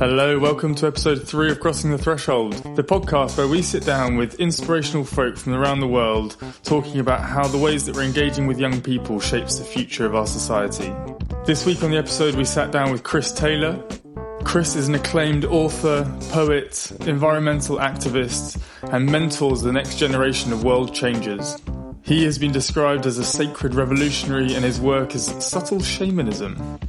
Hello, welcome to episode three of Crossing the Threshold, the podcast where we sit down with inspirational folk from around the world talking about how the ways that we're engaging with young people shapes the future of our society. This week on the episode, we sat down with Chris Taylor. Chris is an acclaimed author, poet, environmental activist, and mentors the next generation of world changers. He has been described as a sacred revolutionary and his work as subtle shamanism.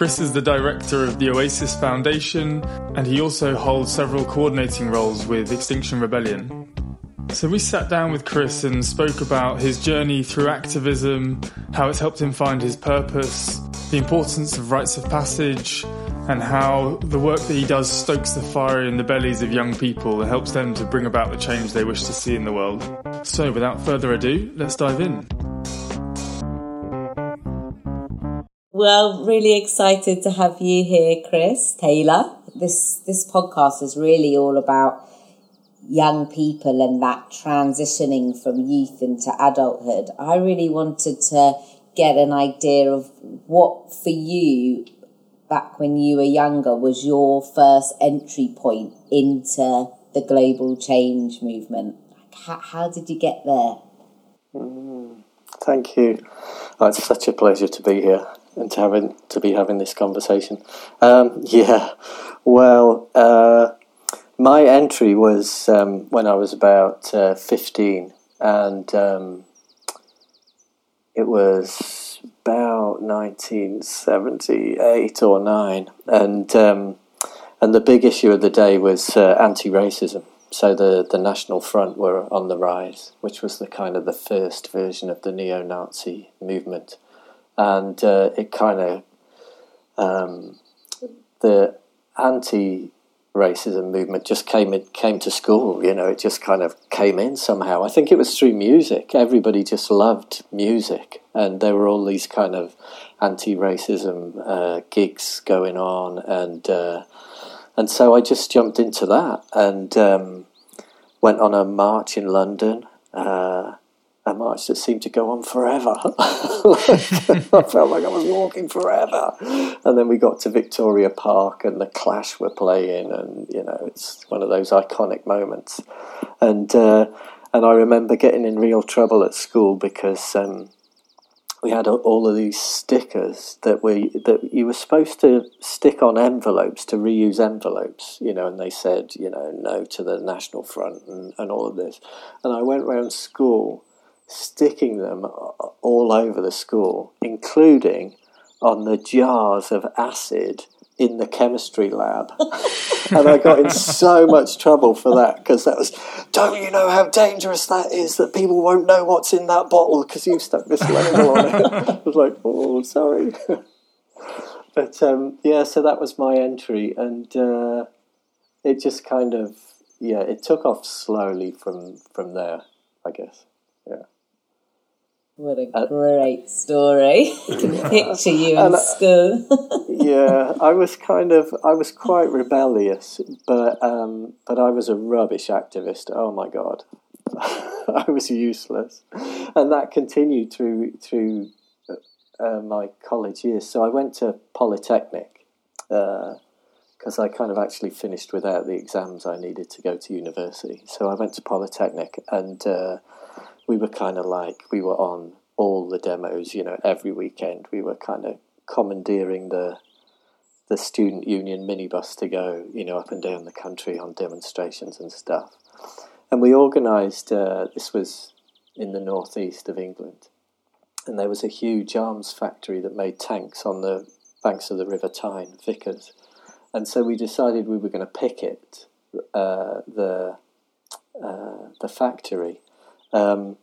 Chris is the director of the Oasis Foundation, and he also holds several coordinating roles with Extinction Rebellion. So we sat down with Chris and spoke about his journey through activism, how it's helped him find his purpose, the importance of rites of passage, and how the work that he does stokes the fire in the bellies of young people and helps them to bring about the change they wish to see in the world. So without further ado, let's dive in. Well, really excited to have you here, Chris Taylor. This this podcast is really all about young people and that transitioning from youth into adulthood. I really wanted to get an idea of what for you back when you were younger was your first entry point into the global change movement. How, how did you get there? Mm, thank you. Oh, it's such a pleasure to be here and to having to be having this conversation. Um, yeah, well, uh, my entry was um, when I was about uh, fifteen, and um, it was about nineteen seventy eight or nine, and um, and the big issue of the day was uh, anti racism. So the, the National Front were on the rise, which was the kind of the first version of the neo-Nazi movement and uh, it kind of um, the anti-racism movement just came in, came to school. You know, it just kind of came in somehow. I think it was through music. Everybody just loved music, and there were all these kind of anti-racism uh, gigs going on, and uh, and so I just jumped into that and um, went on a march in London. Uh, a march that seemed to go on forever. I felt like I was walking forever. And then we got to Victoria Park and the Clash were playing, and you know, it's one of those iconic moments. And uh, and I remember getting in real trouble at school because um, we had all of these stickers that we that you were supposed to stick on envelopes to reuse envelopes, you know, and they said, you know, no to the National Front and, and all of this. And I went around school sticking them all over the school, including on the jars of acid in the chemistry lab. and I got in so much trouble for that because that was, don't you know how dangerous that is that people won't know what's in that bottle because you've stuck this label on it? I was like, oh, sorry. but um, yeah, so that was my entry. And uh, it just kind of, yeah, it took off slowly from, from there, I guess. What a uh, great story. I can picture you in school. yeah, I was kind of, I was quite rebellious, but, um, but I was a rubbish activist. Oh my God. I was useless. And that continued through, through uh, my college years. So I went to Polytechnic because uh, I kind of actually finished without the exams I needed to go to university. So I went to Polytechnic and uh, we were kind of like we were on all the demos, you know, every weekend. We were kind of commandeering the the student union minibus to go, you know, up and down the country on demonstrations and stuff. And we organised. Uh, this was in the northeast of England, and there was a huge arms factory that made tanks on the banks of the River Tyne, Vickers. And so we decided we were going to picket uh, the uh, the factory um,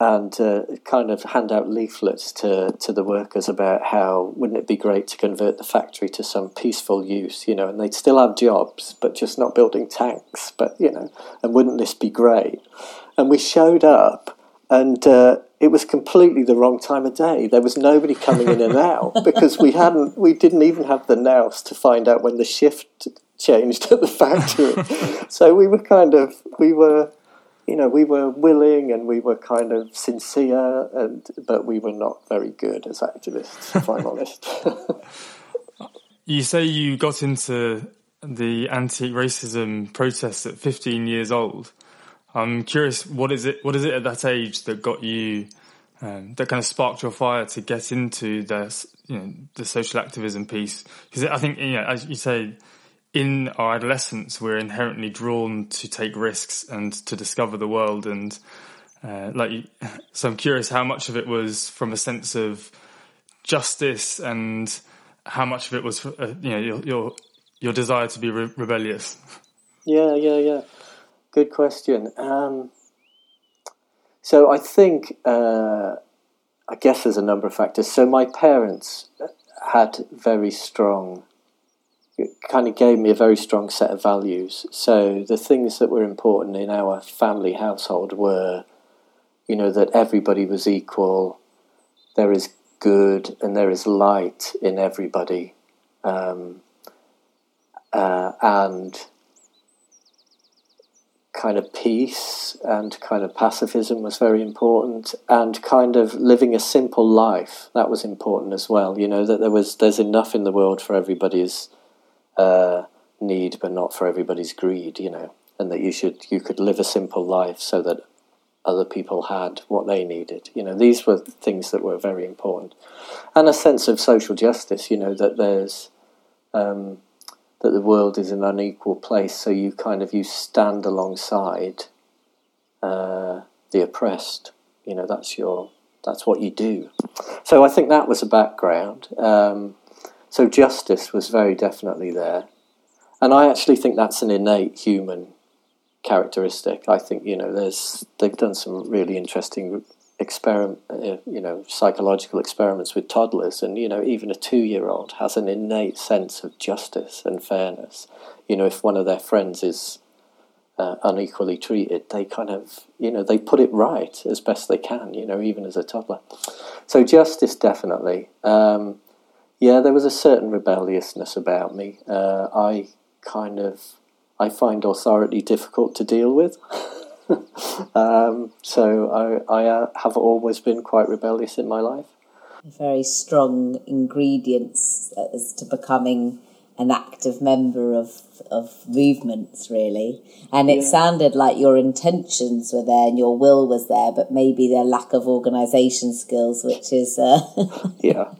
and uh, kind of hand out leaflets to, to the workers about how wouldn't it be great to convert the factory to some peaceful use, you know, and they'd still have jobs, but just not building tanks, but you know, and wouldn't this be great? And we showed up, and uh, it was completely the wrong time of day. There was nobody coming in and out because we hadn't, we didn't even have the nous to find out when the shift changed at the factory. so we were kind of, we were you know, we were willing and we were kind of sincere, and but we were not very good as activists, if I'm honest. you say you got into the anti-racism protests at 15 years old. I'm curious, what is it? What is it at that age that got you, um, that kind of sparked your fire to get into the, you know, the social activism piece? Because I think, you know, as you say, in our adolescence, we're inherently drawn to take risks and to discover the world. And uh, like, so I'm curious how much of it was from a sense of justice and how much of it was, uh, you know, your, your, your desire to be re- rebellious. Yeah, yeah, yeah. Good question. Um, so I think, uh, I guess there's a number of factors. So my parents had very strong, kind of gave me a very strong set of values. So the things that were important in our family household were, you know, that everybody was equal, there is good and there is light in everybody. Um, uh, and kind of peace and kind of pacifism was very important and kind of living a simple life that was important as well you know that there was there's enough in the world for everybody's uh, need but not for everybody's greed you know and that you should you could live a simple life so that other people had what they needed you know these were things that were very important and a sense of social justice you know that there's um, that the world is an unequal place, so you kind of you stand alongside uh, the oppressed. You know, that's your that's what you do. So I think that was a background. Um, so justice was very definitely there, and I actually think that's an innate human characteristic. I think you know, there's they've done some really interesting experiment, uh, you know, psychological experiments with toddlers, and you know, even a two-year-old has an innate sense of justice and fairness. You know, if one of their friends is uh, unequally treated, they kind of, you know, they put it right as best they can. You know, even as a toddler. So justice, definitely. Um, yeah, there was a certain rebelliousness about me. Uh, I kind of, I find authority difficult to deal with. um, so I, I uh, have always been quite rebellious in my life. Very strong ingredients as to becoming an active member of of movements, really. And it yeah. sounded like your intentions were there and your will was there, but maybe their lack of organisation skills, which is uh, yeah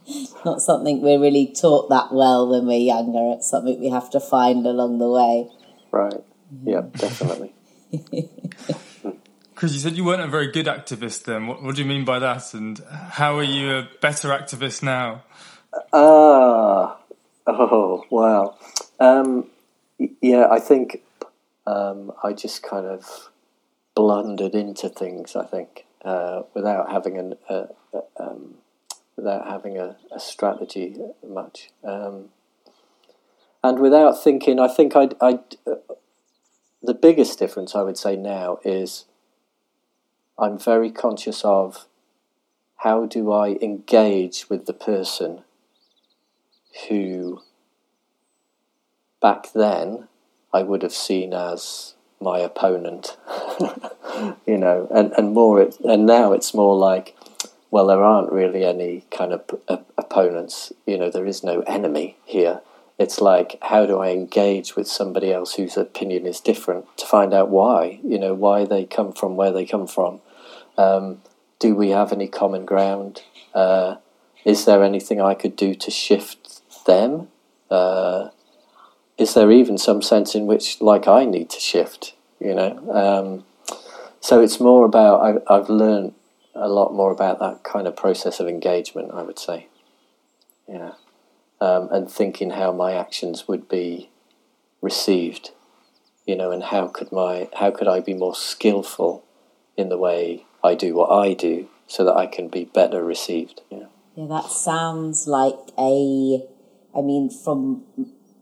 not something we're really taught that well when we're younger. It's something we have to find along the way. Right. Yeah, definitely. Chris, you said you weren't a very good activist then. What, what, do you mean by that? And how are you a better activist now? Ah, uh, oh, wow. Um, yeah, I think um, I just kind of blundered into things. I think uh, without having an, uh, um, without having a, a strategy much, um, and without thinking. I think I'd, I'd the biggest difference I would say now is I'm very conscious of how do I engage with the person who back then I would have seen as my opponent, you know, and, and more, it, and now it's more like, well, there aren't really any kind of opponents, you know, there is no enemy here. It's like, how do I engage with somebody else whose opinion is different to find out why, you know, why they come from where they come from? Um, do we have any common ground? Uh, is there anything I could do to shift them? Uh, is there even some sense in which, like, I need to shift? You know, um, so it's more about I, I've learned a lot more about that kind of process of engagement. I would say, yeah um, and thinking how my actions would be received, you know, and how could my how could I be more skillful in the way I do what I do so that I can be better received. Yeah, yeah that sounds like a. I mean, from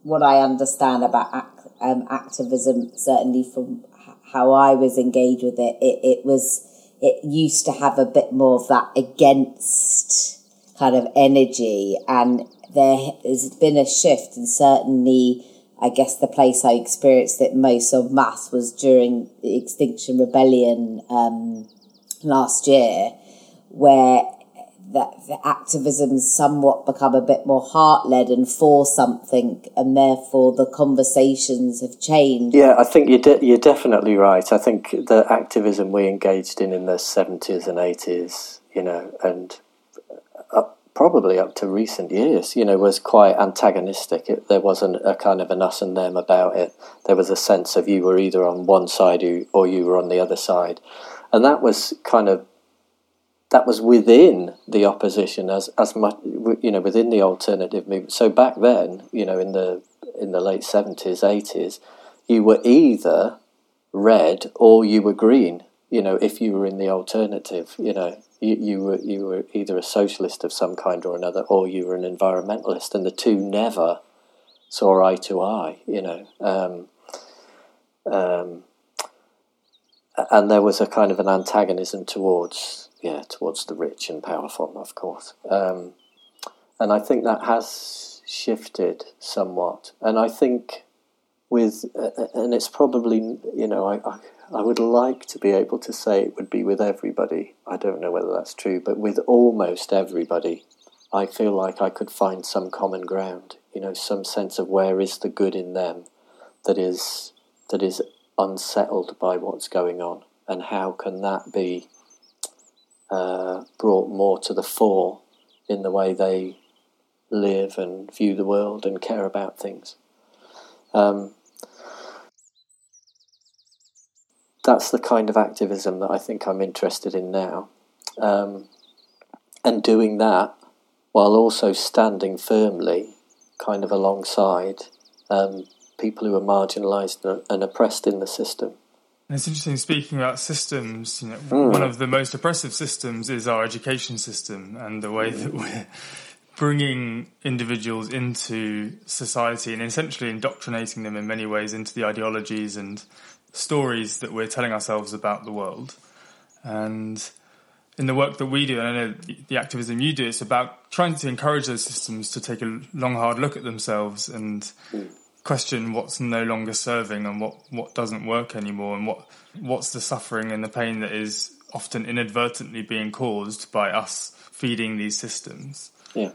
what I understand about act, um, activism, certainly from how I was engaged with it, it, it was it used to have a bit more of that against kind of energy. And there has been a shift, and certainly, I guess the place I experienced it most of mass was during the Extinction Rebellion um, last year, where that the activism's somewhat become a bit more heart led and for something, and therefore the conversations have changed. Yeah, I think you're de- you're definitely right. I think the activism we engaged in in the seventies and eighties, you know, and up, probably up to recent years, you know, was quite antagonistic. It, there wasn't a kind of an us and them about it. There was a sense of you were either on one side or you were on the other side, and that was kind of that was within the opposition as as much you know within the alternative movement. So back then, you know, in the in the late seventies, eighties, you were either red or you were green. You know, if you were in the alternative, you know, you, you were you were either a socialist of some kind or another, or you were an environmentalist, and the two never saw eye to eye. You know. Um, um, and there was a kind of an antagonism towards yeah, towards the rich and powerful, of course. Um, and I think that has shifted somewhat. And I think with, uh, and it's probably, you know, I, I, I would like to be able to say it would be with everybody. I don't know whether that's true, but with almost everybody, I feel like I could find some common ground, you know, some sense of where is the good in them that is, that is unsettled by what's going on and how can that be uh, brought more to the fore in the way they live and view the world and care about things. Um, that's the kind of activism that I think I'm interested in now. Um, and doing that while also standing firmly, kind of alongside um, people who are marginalised and oppressed in the system. And it's interesting speaking about systems. You know, mm. one of the most oppressive systems is our education system, and the way that we're bringing individuals into society and essentially indoctrinating them in many ways into the ideologies and stories that we're telling ourselves about the world. And in the work that we do, and I know the activism you do, it's about trying to encourage those systems to take a long, hard look at themselves and mm question what's no longer serving and what, what doesn't work anymore and what what's the suffering and the pain that is often inadvertently being caused by us feeding these systems. Yeah.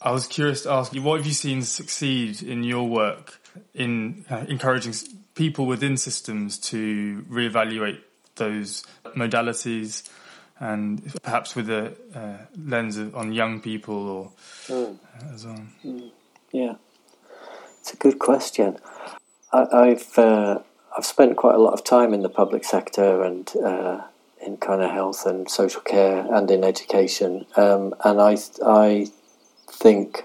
I was curious to ask you, what have you seen succeed in your work in uh, encouraging people within systems to reevaluate those modalities and perhaps with a uh, lens of, on young people or mm. as well? Mm. Yeah. It's a good question. I, have uh, I've spent quite a lot of time in the public sector and uh, in kind of health and social care and in education, um, and I I think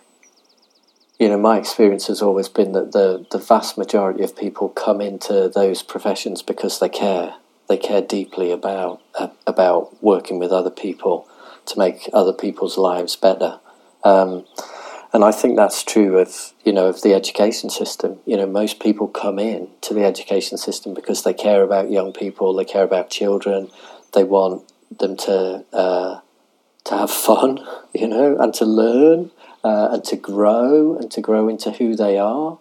you know my experience has always been that the the vast majority of people come into those professions because they care. They care deeply about uh, about working with other people to make other people's lives better. Um, and I think that's true of you know of the education system. You know, most people come in to the education system because they care about young people, they care about children, they want them to uh, to have fun, you know, and to learn uh, and to grow and to grow into who they are.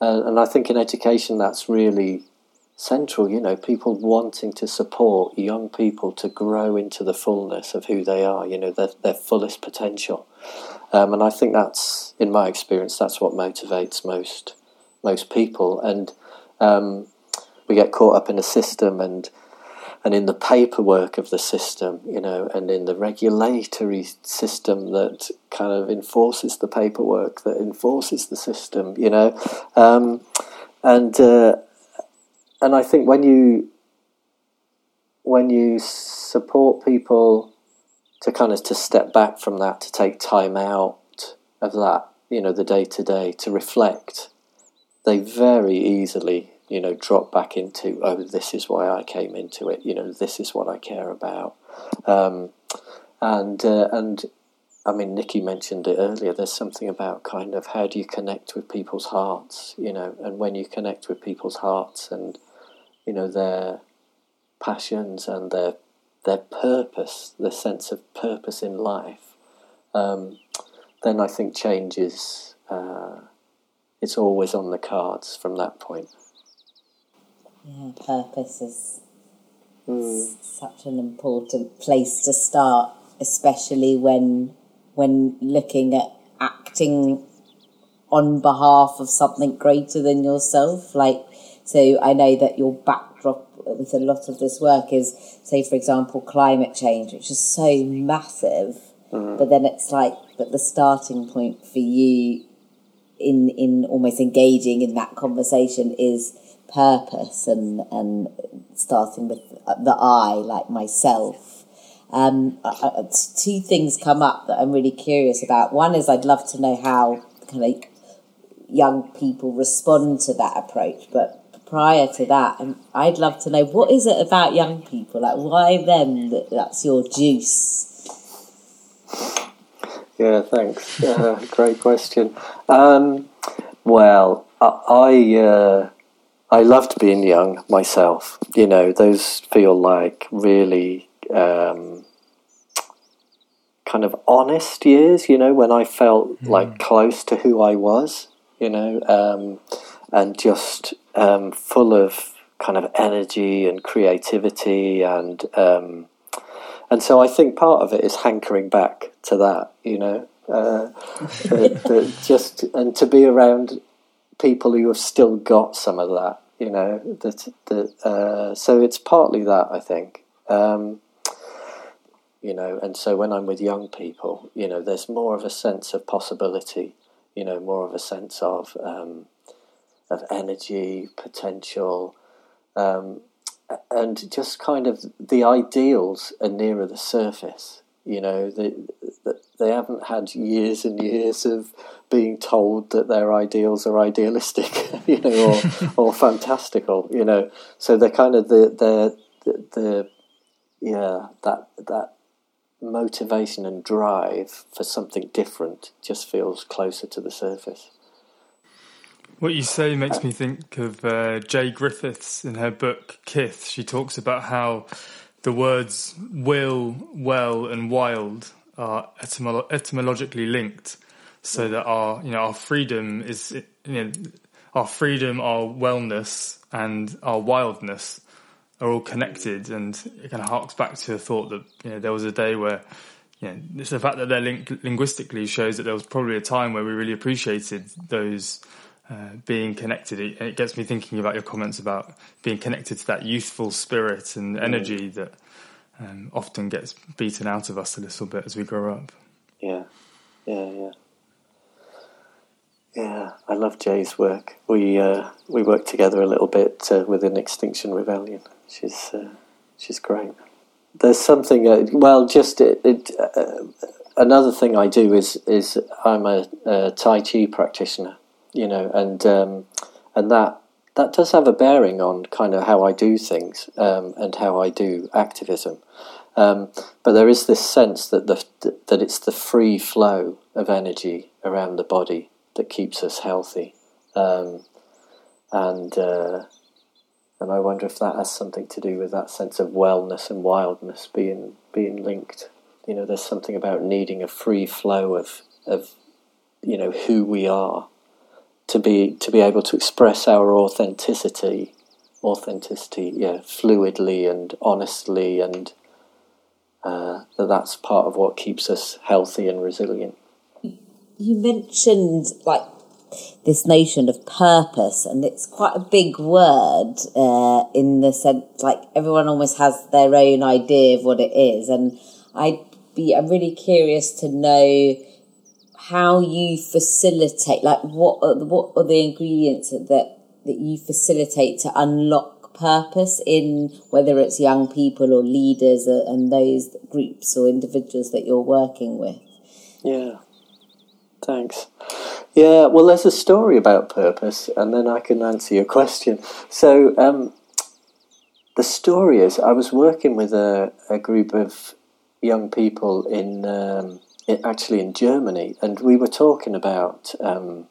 Uh, and I think in education that's really central. You know, people wanting to support young people to grow into the fullness of who they are. You know, their their fullest potential. Um, and I think that's, in my experience, that's what motivates most most people. And um, we get caught up in a system and and in the paperwork of the system, you know, and in the regulatory system that kind of enforces the paperwork that enforces the system, you know, um, and uh, and I think when you when you support people to kind of to step back from that, to take time out of that, you know, the day to day, to reflect, they very easily, you know, drop back into, oh, this is why I came into it. You know, this is what I care about. Um, and uh, and I mean, Nikki mentioned it earlier. There's something about kind of how do you connect with people's hearts, you know, and when you connect with people's hearts and you know their passions and their their purpose, their sense of purpose in life, um, then I think change is uh, it's always on the cards from that point. Yeah, purpose is mm. such an important place to start. especially when when looking at acting on behalf of something greater than yourself. Like, so I know that your backdrop with a lot of this work is, say, for example, climate change, which is so massive. Mm-hmm. But then it's like, but the starting point for you in in almost engaging in that conversation is purpose and and starting with the I, like myself. Um, two things come up that I'm really curious about. One is I'd love to know how kind of young people respond to that approach, but prior to that, And I'd love to know what is it about young people? Like, why them that that's your juice? Yeah, thanks. Uh, great question. Um, well, I uh, I loved being young myself. You know, those feel like really um, kind of honest years. You know, when I felt mm. like close to who I was. You know, um, and just um, full of kind of energy and creativity and um, and so I think part of it is hankering back to that, you know, uh, the, the just and to be around people who have still got some of that, you know, that that uh, so it's partly that I think. Um, you know, and so when I'm with young people, you know, there's more of a sense of possibility, you know, more of a sense of um, of energy, potential, um, and just kind of the ideals are nearer the surface. You know, they, they haven't had years and years of being told that their ideals are idealistic, you know, or, or fantastical, you know. So they're kind of the, the, the, the yeah, that, that motivation and drive for something different just feels closer to the surface. What you say makes me think of uh, Jay Griffiths in her book Kith. She talks about how the words will, well, and wild are etymolo- etymologically linked, so that our you know our freedom is you know our freedom, our wellness, and our wildness are all connected, and it kind of harks back to the thought that you know there was a day where you know, the fact that they're linked linguistically shows that there was probably a time where we really appreciated those uh, being connected. It, it, gets me thinking about your comments about being connected to that youthful spirit and mm. energy that um, often gets beaten out of us a little bit as we grow up. Yeah, yeah, yeah. Yeah, I love Jay's work. We uh, we worked together a little bit uh, within Extinction Rebellion. She's uh, she's great. There's something. Uh, well, just it, it uh, another thing I do is is I'm a, a Tai Chi practitioner, you know, and um, and that that does have a bearing on kind of how I do things um, and how I do activism. Um, but there is this sense that the that it's the free flow of energy around the body that keeps us healthy, um, and uh, and I wonder if that has something to do with that sense of wellness and wildness being being linked. You know, there's something about needing a free flow of of you know who we are to be to be able to express our authenticity, authenticity, yeah, fluidly and honestly, and uh, that that's part of what keeps us healthy and resilient. You mentioned like this notion of purpose, and it's quite a big word uh, in the sense like everyone almost has their own idea of what it is, and I'd be I'm really curious to know how you facilitate, like what are the, what are the ingredients that that you facilitate to unlock purpose in whether it's young people or leaders and those groups or individuals that you're working with. Yeah, thanks. Yeah, well, there's a story about purpose, and then I can answer your question. So, um, the story is I was working with a, a group of young people in. Um, actually in Germany, and we were talking about um,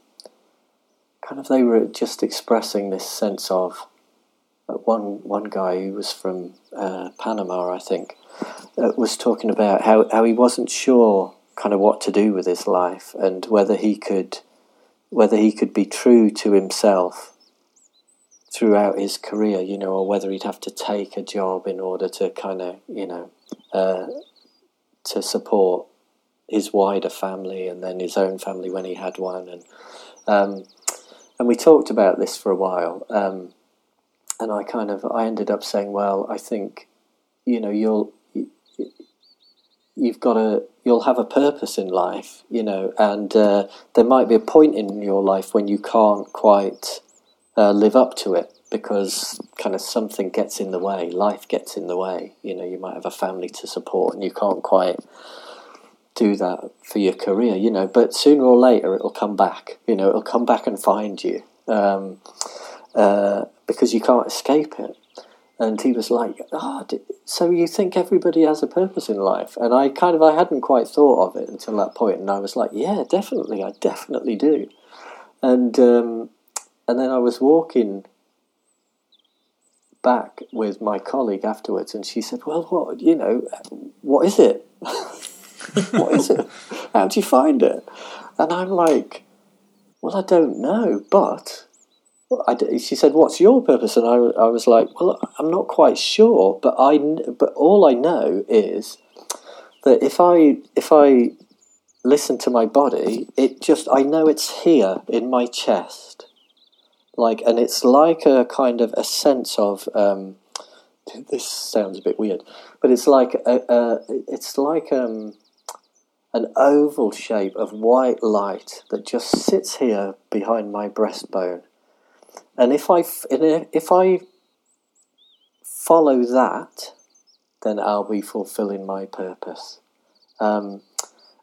kind of they were just expressing this sense of uh, one one guy who was from uh, Panama, I think, uh, was talking about how, how he wasn't sure kind of what to do with his life and whether he could whether he could be true to himself throughout his career, you know, or whether he'd have to take a job in order to kind of, you know, uh, to support his wider family and then his own family when he had one and um, and we talked about this for a while um, and I kind of I ended up saying well I think you know you'll you've got a you'll have a purpose in life you know and uh, there might be a point in your life when you can't quite uh, live up to it because kind of something gets in the way, life gets in the way. You know, you might have a family to support and you can't quite do that for your career, you know, but sooner or later it'll come back, you know, it'll come back and find you um, uh, because you can't escape it. And he was like, "Oh, so you think everybody has a purpose in life?" And I kind of I hadn't quite thought of it until that point, and I was like, "Yeah, definitely, I definitely do." And um, and then I was walking back with my colleague afterwards, and she said, "Well, what you know, what is it? what is it? How do you find it?" And I'm like, "Well, I don't know, but." She said, "What's your purpose?" And I, I was like, "Well, I'm not quite sure, but I, but all I know is that if I, if I listen to my body, it just, I know it's here in my chest, like, and it's like a kind of a sense of. Um, this sounds a bit weird, but it's like a, a it's like um, an oval shape of white light that just sits here behind my breastbone, and if I if I follow that, then I'll be fulfilling my purpose. Um,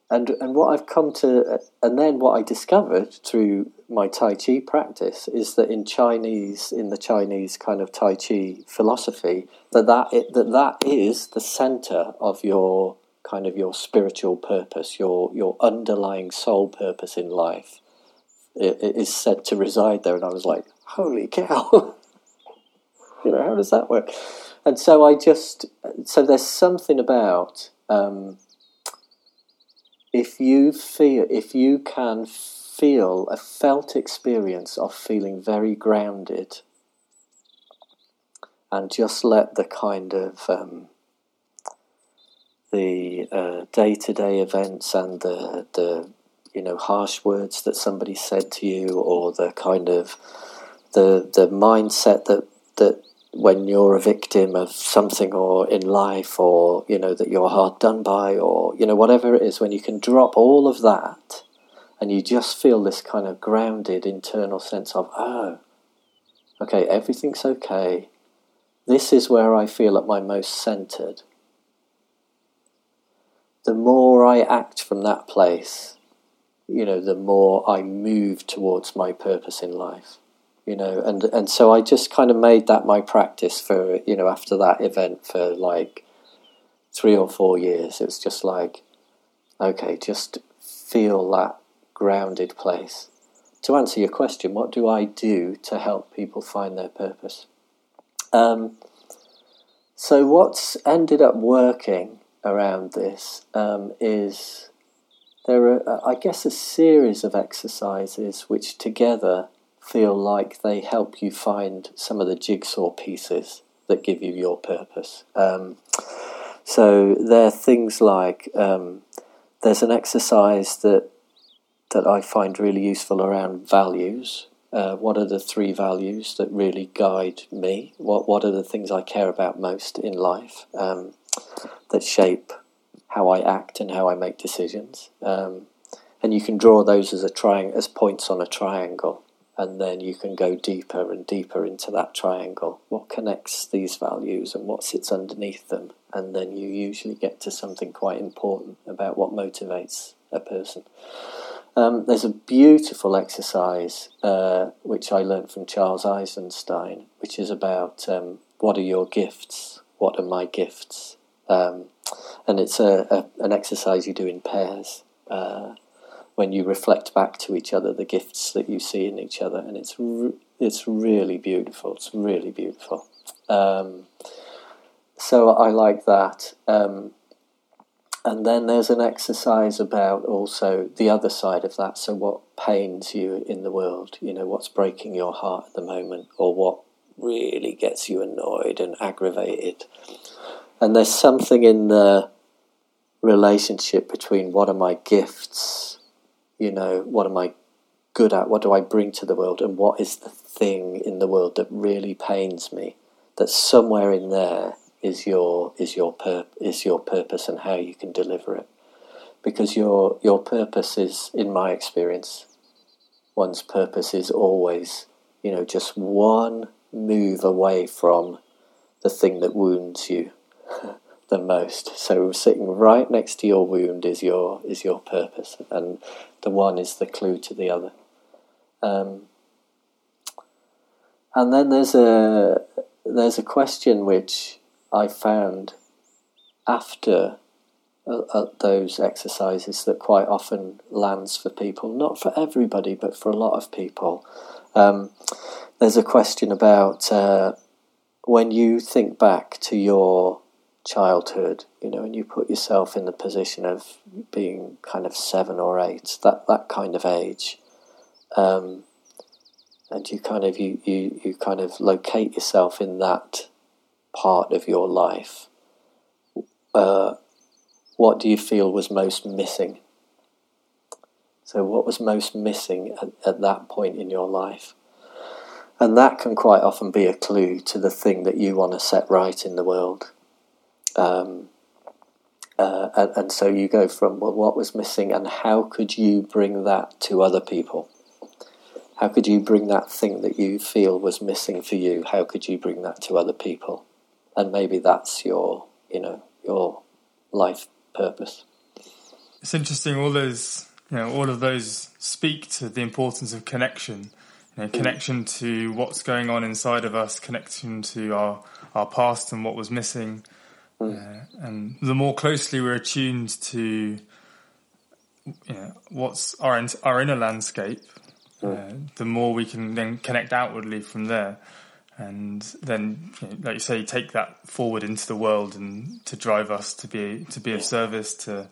and and what I've come to, and then what I discovered through my Tai Chi practice is that in Chinese, in the Chinese kind of Tai Chi philosophy, that that, it, that, that is the center of your kind of your spiritual purpose, your your underlying soul purpose in life. It, it is said to reside there, and I was like, holy cow! you know, how does that work? And so I just so there's something about. Um, if you feel if you can feel a felt experience of feeling very grounded and just let the kind of um, the uh, day-to-day events and the the you know harsh words that somebody said to you or the kind of the the mindset that that when you're a victim of something or in life or you know that you're hard done by or you know whatever it is when you can drop all of that and you just feel this kind of grounded internal sense of oh okay everything's okay. This is where i feel at my most centered the more i act from that place you know the more i move towards my purpose in life you know and and so I just kind of made that my practice for you know after that event for like three or four years. It was just like okay just feel that grounded place. To answer your question what do I do to help people find their purpose? Um, so what's ended up working around this um, is there are I guess a series of exercises which together feel like they help you find some of the jigsaw pieces that give you your purpose. Um, so there are things like um, there's an exercise that that I find really useful around values. Uh, what are the three values that really guide me? What what are the things I care about most in life um, that shape how I act and how I make decisions? Um, and you can draw those as a triang- as points on a triangle and then you can go deeper and deeper into that triangle. What connects these values and what sits underneath them? And then you usually get to something quite important about what motivates a person. Um, there's a beautiful exercise uh, which I learned from Charles Eisenstein, which is about um, what are your gifts? What are my gifts? Um, and it's a, a, an exercise you do in pairs. Uh, when you reflect back to each other the gifts that you see in each other, and it's re- it's really beautiful. It's really beautiful. Um, so I like that. Um, and then there's an exercise about also the other side of that. So what pains you in the world? You know, what's breaking your heart at the moment, or what really gets you annoyed and aggravated? And there's something in the relationship between what are my gifts, you know, what am I good at, what do I bring to the world, and what is the thing in the world that really pains me. That somewhere in there is your is your pur- is your purpose and how you can deliver it. Because your your purpose is, in my experience, one's purpose is always, you know, just one move away from the thing that wounds you the most. So sitting right next to your wound is your is your purpose, and the one is the clue to the other. Um, and then there's a there's a question which I found after uh, uh, those exercises that quite often lands for people, not for everybody, but for a lot of people. Um, there's a question about uh, when you think back to your childhood, you know, and you put yourself in the position of being kind of seven or eight, that, that kind of age, um, and you kind of you, you, you kind of locate yourself in that part of your life. Uh, what do you feel was most missing? So, what was most missing at, at that point in your life? And that can quite often be a clue to the thing that you want to set right in the world. Um, uh, and, and, so you go from, well, what was missing, and how could you bring that to other people? How could you bring that thing that you feel was missing for you? How could you bring that to other people? And maybe that's your, you know, your life purpose. It's interesting. All those, you know, all of those speak to the importance of connection. You know, connection to what's going on inside of us, connection to our our past and what was missing, Mm. Uh, and the more closely we're attuned to you know, what's our in, our inner landscape, mm. uh, the more we can then connect outwardly from there, and then, you know, like you say, take that forward into the world and to drive us to be to be of service, to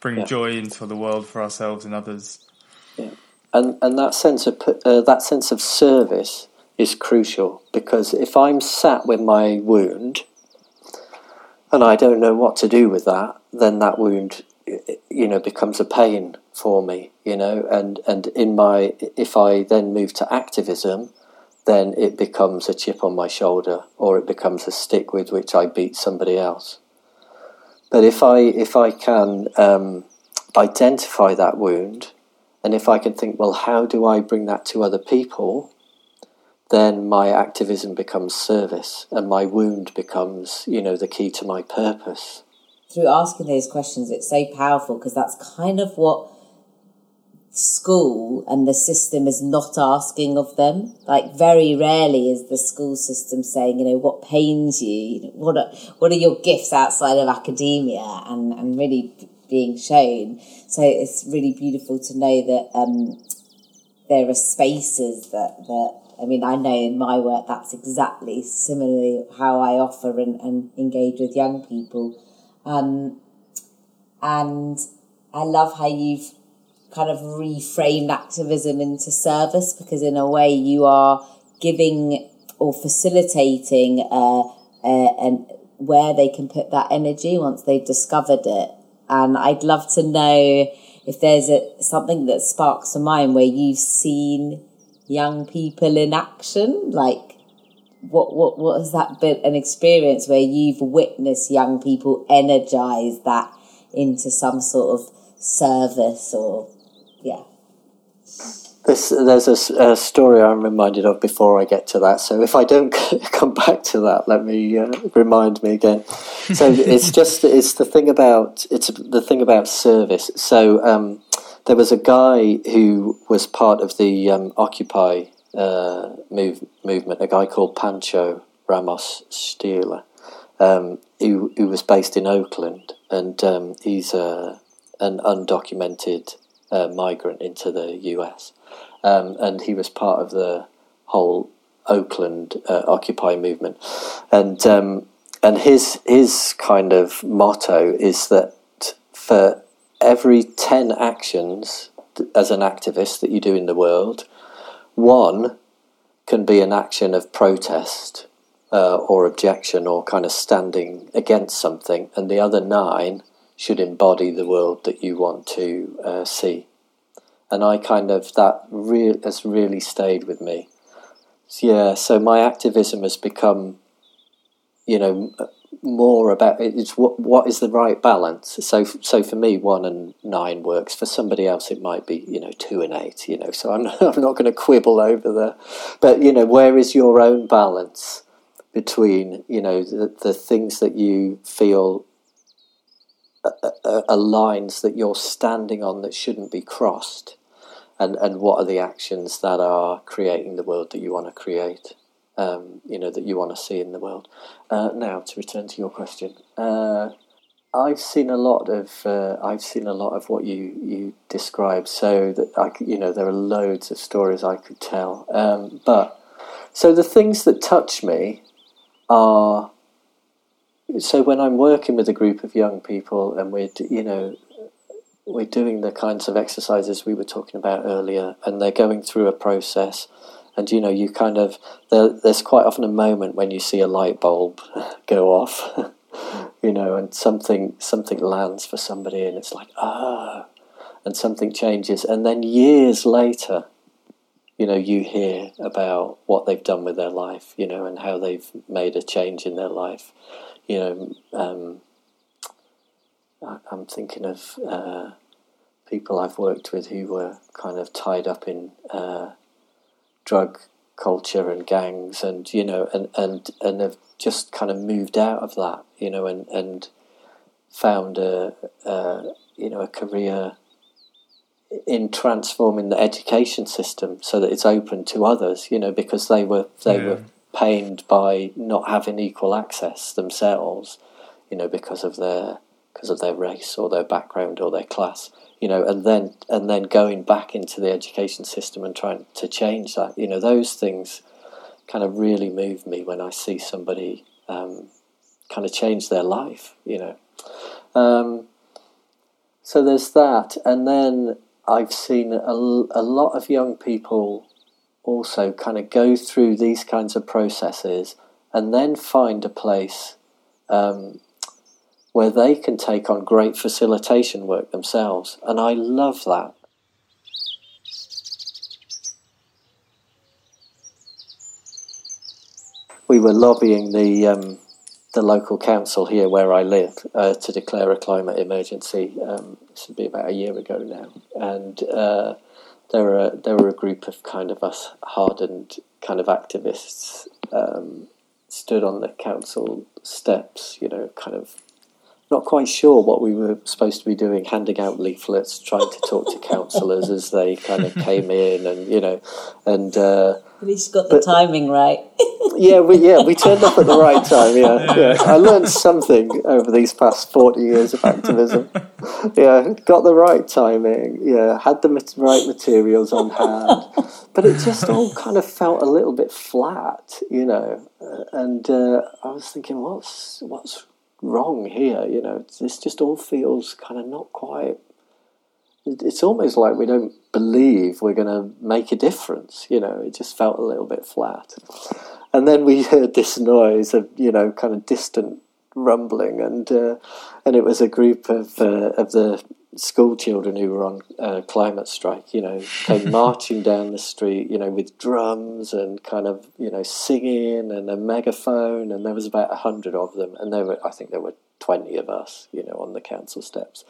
bring yeah. joy into the world for ourselves and others. Yeah. And and that sense of uh, that sense of service is crucial because if I'm sat with my wound and I don't know what to do with that, then that wound, you know, becomes a pain for me, you know, and, and in my, if I then move to activism, then it becomes a chip on my shoulder or it becomes a stick with which I beat somebody else. But if I, if I can um, identify that wound, and if I can think, well, how do I bring that to other people? Then my activism becomes service and my wound becomes, you know, the key to my purpose. Through asking those questions, it's so powerful because that's kind of what school and the system is not asking of them. Like very rarely is the school system saying, you know, what pains you, what are, what are your gifts outside of academia and, and really being shown. So it's really beautiful to know that, um, there are spaces that, that I mean, I know in my work that's exactly similarly how I offer and, and engage with young people. Um, and I love how you've kind of reframed activism into service because, in a way, you are giving or facilitating uh, uh, and where they can put that energy once they've discovered it. And I'd love to know if there's a, something that sparks a mind where you've seen young people in action? Like, what what what has that been an experience where you've witnessed young people energize that into some sort of service or yeah? This, there's a, a, story I'm reminded of before I get to that. So if I don't come back to that, let me uh, remind me again. So it's just it's the thing about it's the thing about service. So um, there was a guy who was part of the um, Occupy uh, move, movement, a guy called Pancho Ramos Stierle, um, who, who was based in Oakland, and um, he's uh, an undocumented uh, migrant into the US. Um, and he was part of the whole Oakland uh, Occupy movement. And, um, and his, his kind of motto is that for every 10 actions as an activist that you do in the world, one can be an action of protest uh, or objection or kind of standing against something, and the other nine should embody the world that you want to uh, see. And I kind of, that re- has really stayed with me. Yeah, so my activism has become, you know, more about it's what what is the right balance. So so for me, one and nine works. For somebody else, it might be you know two and eight. You know, so I'm not, I'm not going to quibble over there. But you know, where is your own balance between you know the, the things that you feel are lines that you're standing on that shouldn't be crossed, and and what are the actions that are creating the world that you want to create um, you know that you want to see in the world. Uh, now, to return to your question, uh, I've seen a lot of uh, I've seen a lot of what you you described. So that I you know there are loads of stories I could tell, um, but so the things that touch me are. So when I'm working with a group of young people and we're you know we're doing the kinds of exercises we were talking about earlier, and they're going through a process and you know you kind of there, there's quite often a moment when you see a light bulb go off you know and something something lands for somebody and it's like oh, and something changes. And then years later you know you hear about what they've done with their life you know and how they've made a change in their life. You know um, I'm thinking of uh, people I've worked with who were kind of tied up in uh, drug culture and gangs and you know and and and have just kind of moved out of that you know and and found a, a you know a career in transforming the education system so that it's open to others you know because they were they yeah. were pained by not having equal access themselves you know because of their because of their race or their background or their class you know, and then and then going back into the education system and trying to change that. You know, those things kind of really move me when I see somebody um, kind of change their life. You know, um, so there's that, and then I've seen a, a lot of young people also kind of go through these kinds of processes and then find a place um, where they can take on great facilitation work themselves. And I love that. We were lobbying the um, the local council here where I live uh, to declare a climate emergency. Um, this would be about a year ago now, and uh, there were there were a group of kind of us hardened kind of activists um, stood on the council steps, you know, kind of not quite sure what we were supposed to be doing, handing out leaflets, trying to talk to councillors as they kind of came in, and you know, and uh, at least got the but, timing right. yeah, we yeah we turned up at the right time. Yeah, yeah. I learned something over these past forty years of activism. Yeah, got the right timing. Yeah, had the right materials on hand, but it just all kind of felt a little bit flat, you know. And uh, I was thinking, what's what's wrong here. You know, this just all feels kind of not quite. It's almost like we don't believe we're going to make a difference. You know, it just felt a little bit flat. And then we heard this noise of you know kind of distant rumbling, and uh, and it was a group of uh, of the school children who were on uh, climate strike, you know, came marching down the street, you know, with drums and kind of, you know, singing and a megaphone, and there was about a hundred of them, and there were, I think, there were twenty of us, you know, on the council steps,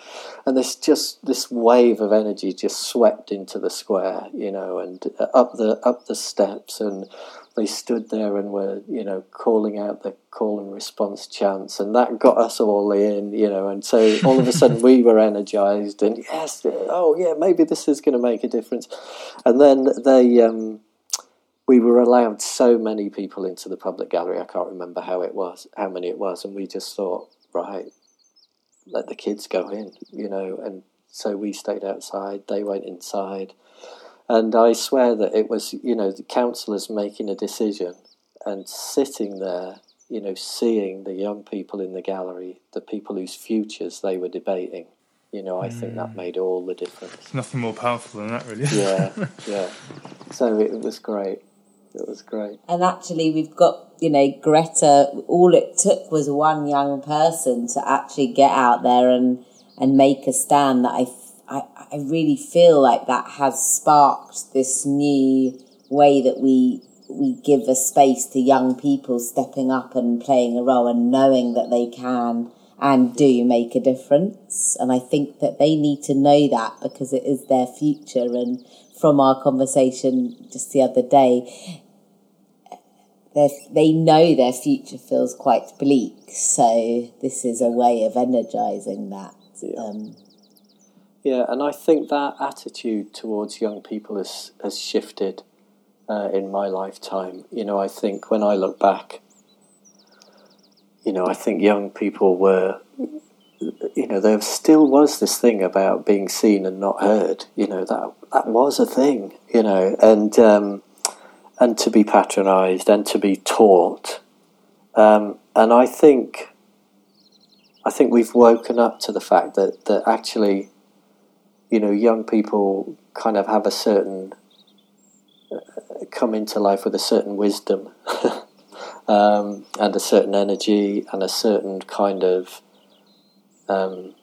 and this just this wave of energy just swept into the square, you know, and uh, up the up the steps, and they stood there and were, you know, calling out the call and response chants, and that got us all in, you know, and so all of a sudden we were energized, and yes, oh yeah, maybe this is going to make a difference, and then they. Um, we were allowed so many people into the public gallery. I can't remember how it was, how many it was, and we just thought, right, let the kids go in, you know. And so we stayed outside. They went inside, and I swear that it was, you know, the councillors making a decision and sitting there, you know, seeing the young people in the gallery, the people whose futures they were debating. You know, I mm. think that mm. made all the difference. Nothing more powerful than that, really. yeah, yeah. So it was great. It was great. And actually, we've got, you know, Greta, all it took was one young person to actually get out there and and make a stand that I, I, I really feel like that has sparked this new way that we we give a space to young people stepping up and playing a role and knowing that they can and do make a difference. And I think that they need to know that because it is their future. And from our conversation just the other day, they know their future feels quite bleak. So this is a way of energizing that. Yeah. Um, yeah, and I think that attitude towards young people has has shifted uh, in my lifetime. You know, I think when I look back, you know, I think young people were, you know, there still was this thing about being seen and not heard. You know, that that was a thing. You know, and um, and to be patronised and to be taught. Um, and I think, I think we've woken up to the fact that that actually, you know, young people kind of have a certain uh, come into life with a certain wisdom um, and a certain energy and a certain kind of um,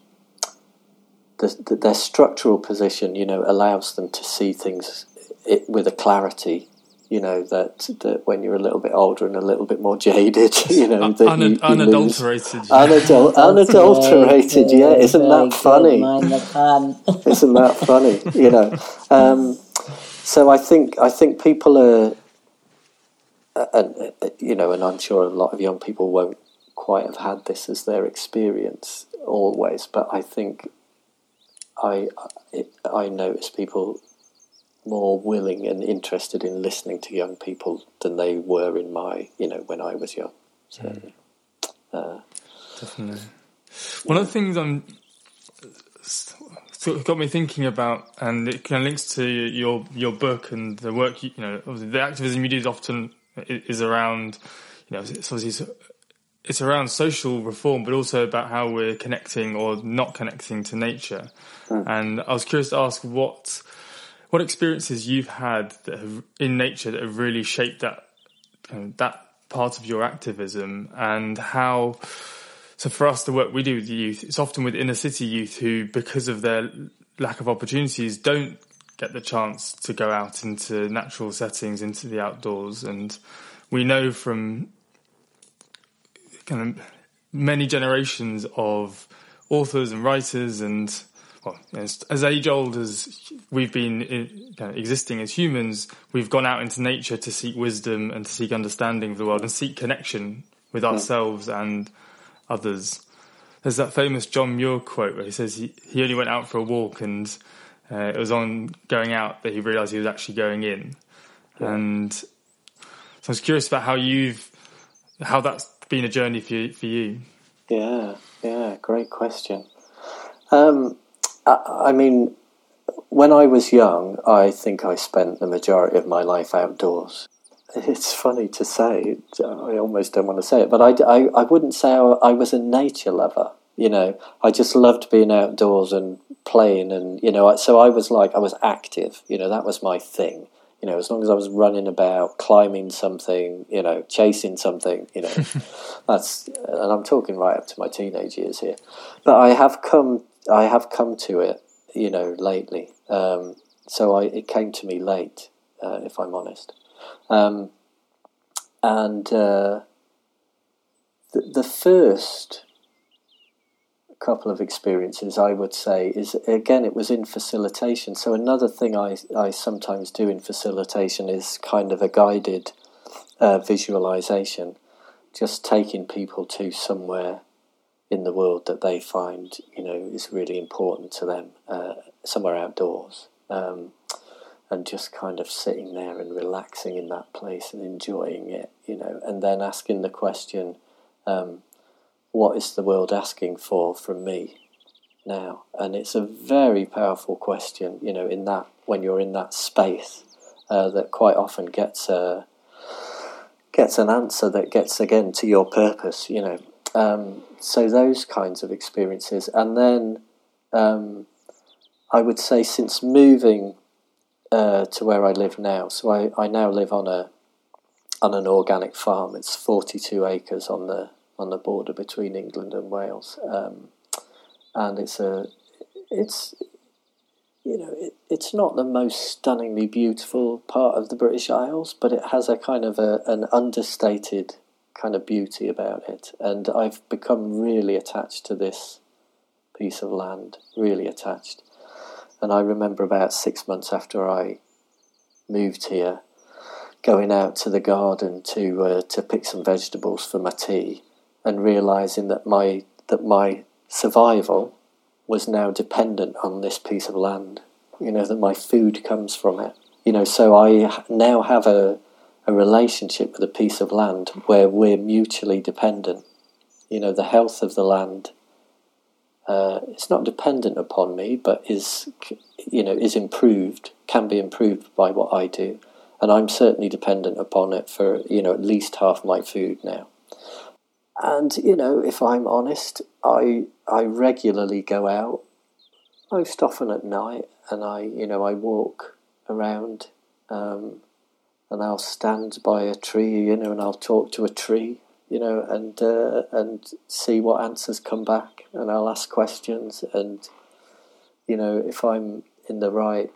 the, the, their structural position, you know, allows them to see things it, with a clarity you know that that when you're a little bit older and a little bit more jaded, you know, that Un- you, you unadulterated, Unadul- unadulterated, yeah, isn't that funny? isn't that funny? You know, um, so I think I think people are, uh, and uh, you know, and I'm sure a lot of young people won't quite have had this as their experience always, but I think I I, I notice people more willing and interested in listening to young people than they were in my, you know, when I was young. So, mm. uh, Definitely. One of the things I'm sort of got me thinking about, and it kind of links to your your book and the work. You, you know, the activism you do is often is around, you know, it's obviously it's around social reform, but also about how we're connecting or not connecting to nature. Mm. And I was curious to ask what what experiences you've had that have, in nature that have really shaped that that part of your activism and how so for us the work we do with the youth it's often with inner city youth who because of their lack of opportunities don't get the chance to go out into natural settings into the outdoors. And we know from kind of many generations of authors and writers and well, as, as age old as we've been in, existing as humans, we've gone out into nature to seek wisdom and to seek understanding of the world and seek connection with hmm. ourselves and others. There's that famous John Muir quote where he says he, he only went out for a walk and uh, it was on going out that he realised he was actually going in. Yeah. And so I was curious about how you've, how that's been a journey for you. For you. Yeah, yeah, great question. Um, I mean, when I was young, I think I spent the majority of my life outdoors. It's funny to say, I almost don't want to say it, but I, I, I wouldn't say I was a nature lover. You know, I just loved being outdoors and playing, and you know, so I was like, I was active. You know, that was my thing. You know, as long as I was running about, climbing something, you know, chasing something, you know, that's, and I'm talking right up to my teenage years here. But I have come I have come to it, you know, lately. Um, so I, it came to me late, uh, if I'm honest. Um, and uh, the, the first couple of experiences, I would say, is again, it was in facilitation. So another thing I, I sometimes do in facilitation is kind of a guided uh, visualization, just taking people to somewhere in the world that they find you know is really important to them uh, somewhere outdoors um, and just kind of sitting there and relaxing in that place and enjoying it you know and then asking the question um, what is the world asking for from me now? And it's a very powerful question you know in that when you're in that space uh, that quite often gets a gets an answer that gets again to your purpose you know um, so those kinds of experiences, and then um, I would say since moving uh, to where I live now, so I, I now live on a on an organic farm. It's forty two acres on the on the border between England and Wales, um, and it's a it's you know it, it's not the most stunningly beautiful part of the British Isles, but it has a kind of a, an understated kind of beauty about it, and I've become really attached to this piece of land, really attached. And I remember about six months after I moved here, going out to the garden to uh, to pick some vegetables for my tea, and realizing that my that my survival was now dependent on this piece of land. You know that my food comes from it. You know, so I now have a a relationship with a piece of land where we're mutually dependent. You know, the health of the land uh, it's not dependent upon me, but is you know is improved, can be improved by what I do, and I'm certainly dependent upon it for you know at least half my food now. And you know, if I'm honest, I I regularly go out, most often at night, and I you know I walk around, um, and I'll stand by a tree, you know, and I'll talk to a tree, you know, and uh, and see what answers come back, and I'll ask questions, and you know, if I'm in the right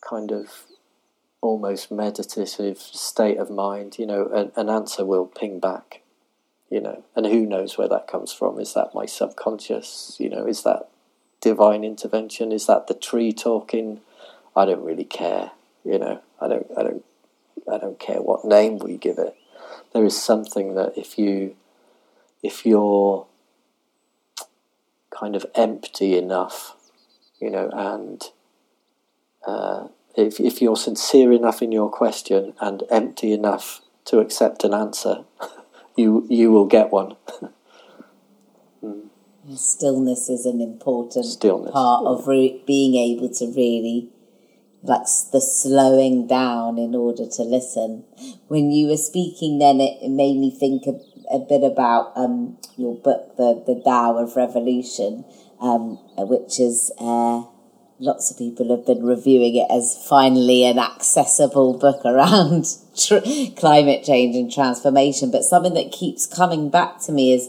kind of almost meditative state of mind, you know, an, an answer will ping back, you know, and who knows where that comes from? Is that my subconscious? You know, is that divine intervention? Is that the tree talking? I don't really care, you know. I don't, I don't, I don't care what name we give it there is something that if you if you're kind of empty enough, you know, and uh, if if you're sincere enough in your question and empty enough to accept an answer, you you will get one. mm. Stillness is an important Stillness, part yeah. of re- being able to really like the slowing down in order to listen. When you were speaking, then it, it made me think a, a bit about um, your book, the the Tao of Revolution, um, which is uh, lots of people have been reviewing it as finally an accessible book around tr- climate change and transformation. But something that keeps coming back to me is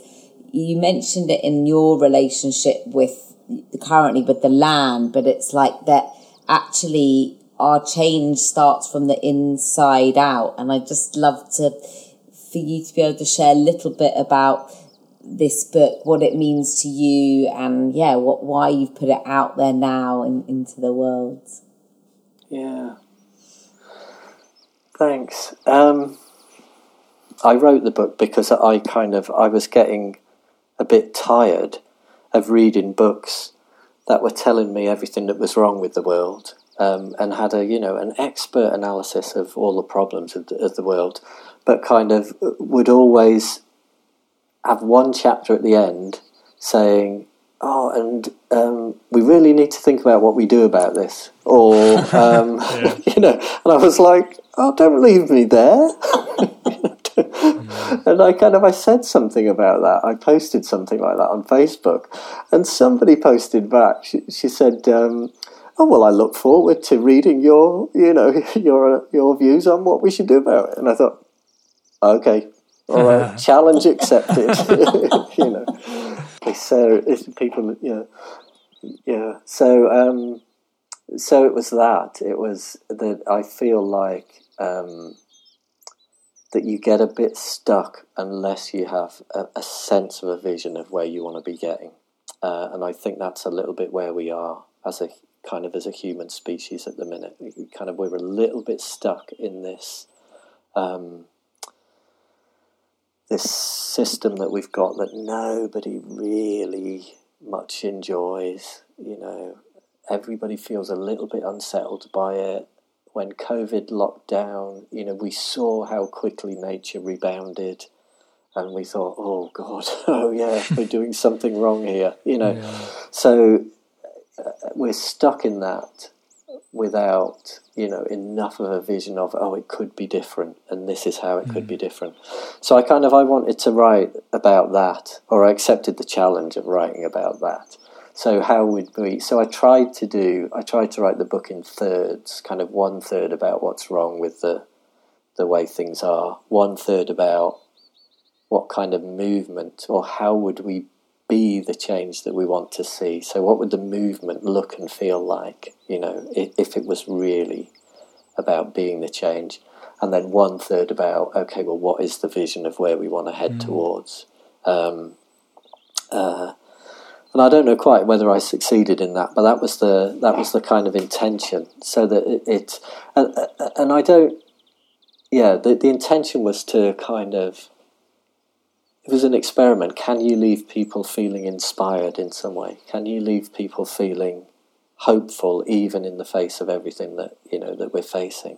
you mentioned it in your relationship with currently with the land, but it's like that actually our change starts from the inside out. And I just love to, for you to be able to share a little bit about this book, what it means to you, and yeah, what why you've put it out there now in, into the world. Yeah. Thanks. Um, I wrote the book because I kind of I was getting a bit tired of reading books that were telling me everything that was wrong with the world um, and had a you know an expert analysis of all the problems of the, of the world, but kind of would always have one chapter at the end saying, "Oh, and um, we really need to think about what we do about this," or um, you know, and I was like, "Oh, don't leave me there." and I kind of I said something about that. I posted something like that on Facebook, and somebody posted back. She, she said, um, "Oh well, I look forward to reading your you know your your views on what we should do about it." And I thought, okay, all right, challenge accepted. you know, so people, yeah, yeah. So um, so it was that. It was that I feel like. Um, that you get a bit stuck unless you have a, a sense of a vision of where you want to be getting. Uh, and I think that's a little bit where we are as a kind of as a human species at the minute. We kind of we're a little bit stuck in this um, this system that we've got that nobody really much enjoys. You know, everybody feels a little bit unsettled by it when COVID locked down, you know, we saw how quickly nature rebounded, and we thought, oh God, oh yeah, we're doing something wrong here, you know. Yeah. So uh, we're stuck in that without you know enough of a vision of oh it could be different and this is how it mm. could be different so i kind of i wanted to write about that or i accepted the challenge of writing about that so how would we? So I tried to do. I tried to write the book in thirds, kind of one third about what's wrong with the the way things are, one third about what kind of movement or how would we be the change that we want to see? So, what would the movement look and feel like? You know, if, if it was really about being the change, and then one third about okay, well, what is the vision of where we want to head mm. towards? Um, uh, and I don't know quite whether I succeeded in that, but that was the that was the kind of intention. So that it, it and, and I don't, yeah, the the intention was to kind of. It was an experiment. Can you leave people feeling inspired in some way? Can you leave people feeling hopeful, even in the face of everything that you know that we're facing?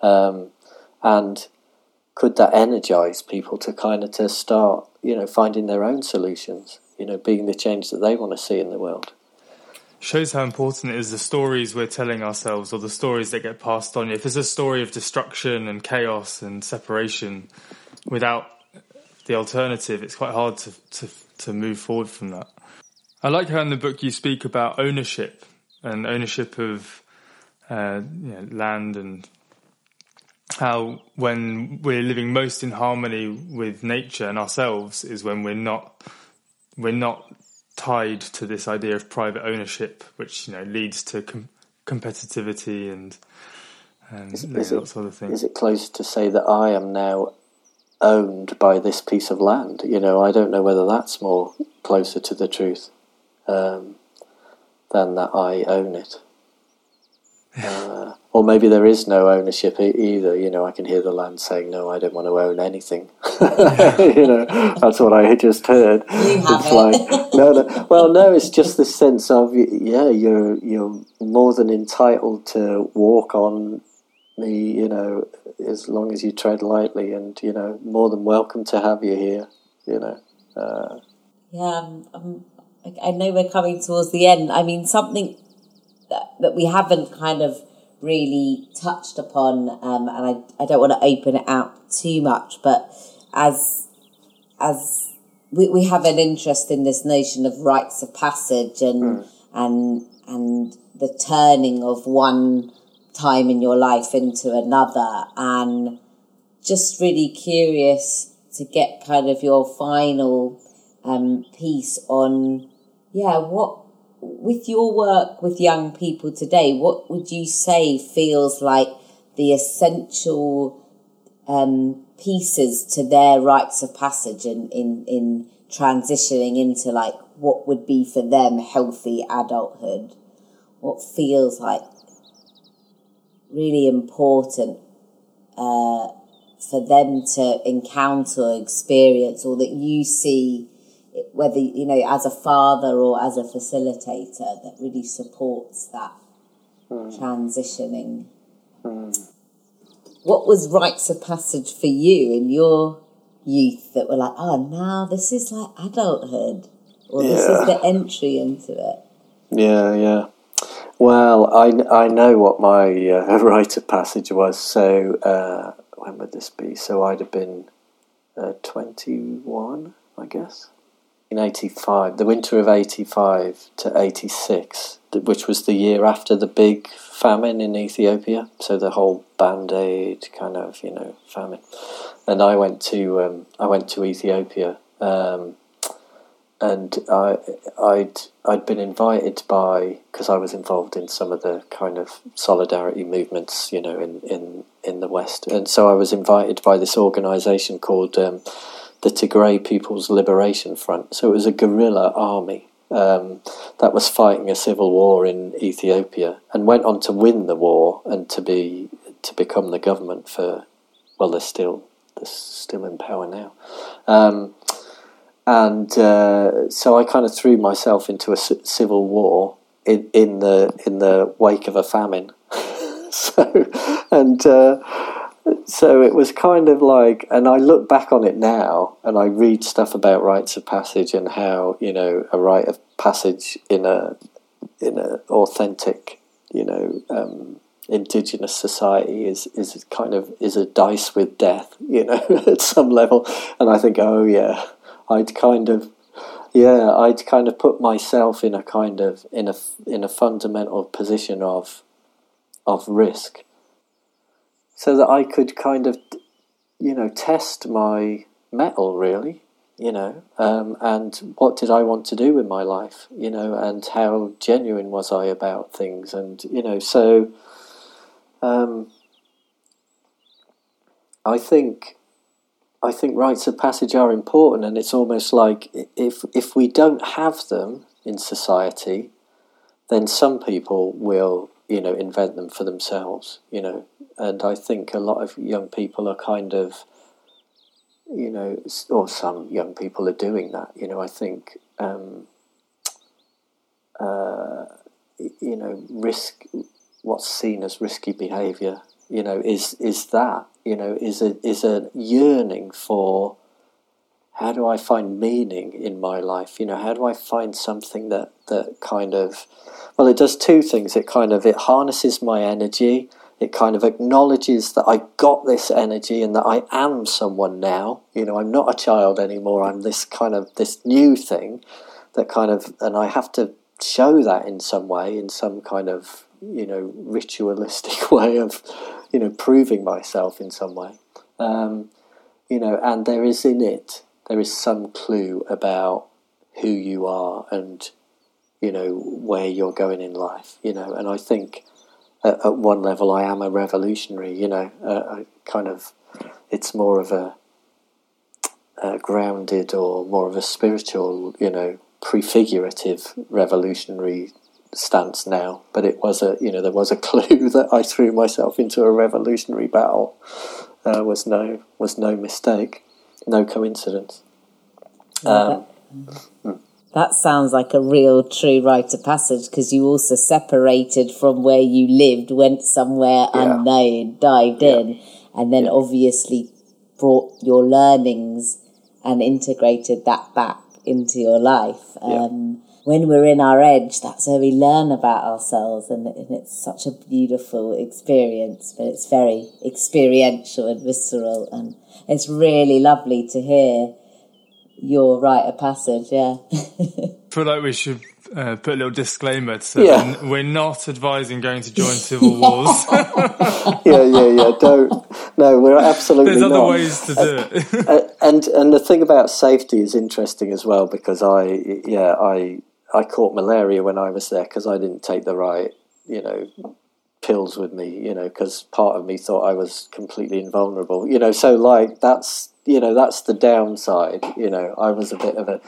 Um, and could that energize people to kind of to start, you know, finding their own solutions? You know, being the change that they want to see in the world. Shows how important it is the stories we're telling ourselves or the stories that get passed on. If it's a story of destruction and chaos and separation without the alternative, it's quite hard to, to, to move forward from that. I like how in the book you speak about ownership and ownership of uh, you know, land and how when we're living most in harmony with nature and ourselves is when we're not we're not tied to this idea of private ownership, which you know leads to com- competitivity and and is, is that sort of thing. Is it close to say that I am now owned by this piece of land? You know, I don't know whether that's more closer to the truth um, than that I own it. Uh, or maybe there is no ownership either. You know, I can hear the land saying, "No, I don't want to own anything." you know, that's what I just heard. it's like no, no. Well, no, it's just this sense of yeah, you're you're more than entitled to walk on me. You know, as long as you tread lightly, and you know, more than welcome to have you here. You know. Uh, yeah, um, I know we're coming towards the end. I mean, something that, that we haven't kind of really touched upon, um, and I, I don't want to open it out too much, but as as we, we have an interest in this notion of rites of passage and mm. and and the turning of one time in your life into another, and just really curious to get kind of your final um, piece on yeah what with your work with young people today, what would you say feels like the essential um, pieces to their rites of passage in, in, in transitioning into like what would be for them healthy adulthood? What feels like really important uh, for them to encounter, experience, or that you see whether you know as a father or as a facilitator that really supports that mm. transitioning mm. what was rites of passage for you in your youth that were like oh now this is like adulthood or yeah. this is the entry into it yeah yeah well i, I know what my uh, rite of passage was so uh, when would this be so i'd have been uh, 21 i guess in 85, the winter of 85 to 86, which was the year after the big famine in Ethiopia. So the whole band aid kind of, you know, famine. And I went to, um, I went to Ethiopia. Um, and I, I'd I'd been invited by because I was involved in some of the kind of solidarity movements, you know, in, in, in the West, and so I was invited by this organisation called um, the Tigray People's Liberation Front. So it was a guerrilla army um, that was fighting a civil war in Ethiopia and went on to win the war and to be to become the government for well, they're still they're still in power now. Um, and uh, so I kind of threw myself into a civil war in, in the in the wake of a famine. so and. Uh, so it was kind of like, and I look back on it now, and I read stuff about rites of passage and how you know a rite of passage in a in a authentic, you know, um, indigenous society is is kind of is a dice with death, you know, at some level. And I think, oh yeah, I'd kind of yeah, I'd kind of put myself in a kind of in a in a fundamental position of of risk so that I could kind of, you know, test my mettle really, you know, um, and what did I want to do with my life, you know, and how genuine was I about things, and you know, so um, I think I think rites of passage are important, and it's almost like if if we don't have them in society, then some people will you know invent them for themselves, you know, and I think a lot of young people are kind of you know, or some young people are doing that. You know, I think, um, uh, you know, risk, what's seen as risky behaviour, you know, is is that, you know, is a is a yearning for how do I find meaning in my life? You know, how do I find something that that kind of, well, it does two things. It kind of it harnesses my energy it kind of acknowledges that I got this energy and that I am someone now. You know, I'm not a child anymore. I'm this kind of this new thing that kind of, and I have to show that in some way, in some kind of you know ritualistic way of you know proving myself in some way. Um, you know, and there is in it there is some clue about who you are and you know where you're going in life. You know, and I think at, at one level, I am a revolutionary. You know, uh, kind of it's more of a, a grounded or more of a spiritual, you know, prefigurative revolutionary stance now, but it was a you know there was a clue that I threw myself into a revolutionary battle uh, was no was no mistake, no coincidence. Um, hmm. That sounds like a real true rite of passage because you also separated from where you lived, went somewhere yeah. unknown, dived yeah. in, and then yeah. obviously brought your learnings and integrated that back into your life. Um, when we're in our edge, that's where we learn about ourselves, and, and it's such a beautiful experience. But it's very experiential and visceral, and it's really lovely to hear your rite of passage, yeah. I feel like we should uh, put a little disclaimer to say yeah. we're not advising going to join civil wars. yeah, yeah, yeah. Don't. No, we're absolutely. There's other not. ways to do it. And and the thing about safety is interesting as well because I yeah I I caught malaria when I was there because I didn't take the right you know pills with me you know because part of me thought I was completely invulnerable you know so like that's you know that's the downside. You know, I was a bit of a,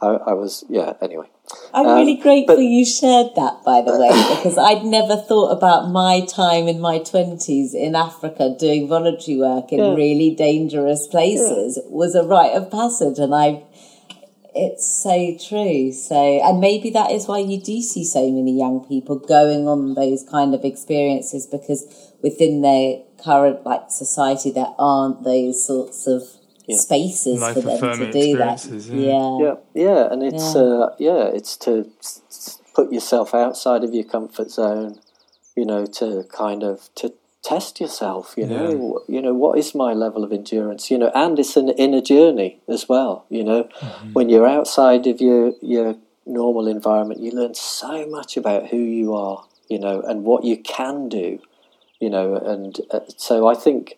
I, I was yeah. Anyway, I'm um, really grateful but, you shared that, by the way, because I'd never thought about my time in my twenties in Africa doing voluntary work in yeah. really dangerous places yeah. was a rite of passage, and I. It's so true. So, and maybe that is why you do see so many young people going on those kind of experiences because within their current like society there aren't those sorts of yeah. spaces Life for them to do that. Yeah. yeah, yeah, and it's yeah. Uh, yeah, it's to put yourself outside of your comfort zone. You know, to kind of to test yourself. You know, you know what is my level of endurance. You know, and it's an inner journey as well. You know, mm-hmm. when you're outside of your your normal environment, you learn so much about who you are. You know, and what you can do. You know, and uh, so I think,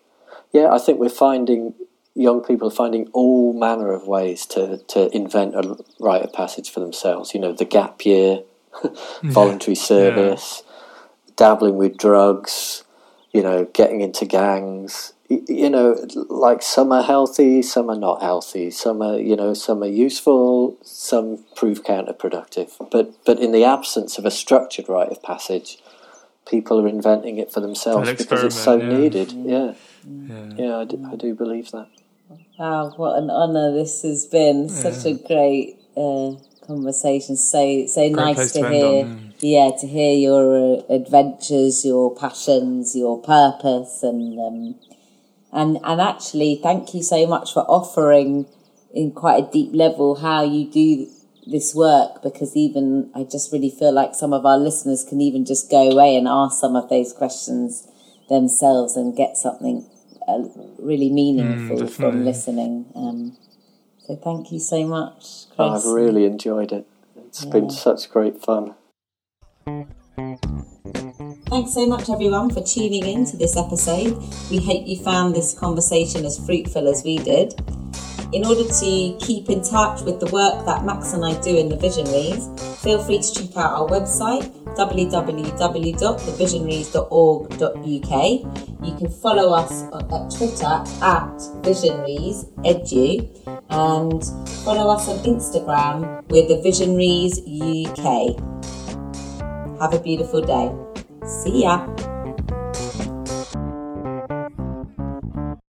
yeah, I think we're finding young people are finding all manner of ways to, to invent a rite of passage for themselves. You know, the gap year, voluntary service, yeah. dabbling with drugs, you know, getting into gangs. You know, like some are healthy, some are not healthy. Some are, you know, some are useful, some prove counterproductive. But but in the absence of a structured rite of passage, people are inventing it for themselves because it's so yeah. needed. Yeah, yeah, yeah I, do, I do believe that. Wow, what an honour this has been. Such a great uh, conversation. So so great nice to, to hear. On, yeah. yeah. to hear your uh, adventures, your passions, your purpose, and um, and and actually, thank you so much for offering in quite a deep level how you do this work because even I just really feel like some of our listeners can even just go away and ask some of those questions themselves and get something uh, really meaningful mm, from listening. Um, so thank you so much, Chris. I've really enjoyed it. It's yeah. been such great fun. Thanks so much, everyone, for tuning in to this episode. We hope you found this conversation as fruitful as we did. in order to keep in touch with the work that Max and I do in the Visionaries, feel free to check out our website www.thevisionaries.org.uk. You can follow us at Twitter at visionariesedu and follow us on Instagram with the Visionaries UK. Have a beautiful day. See ya.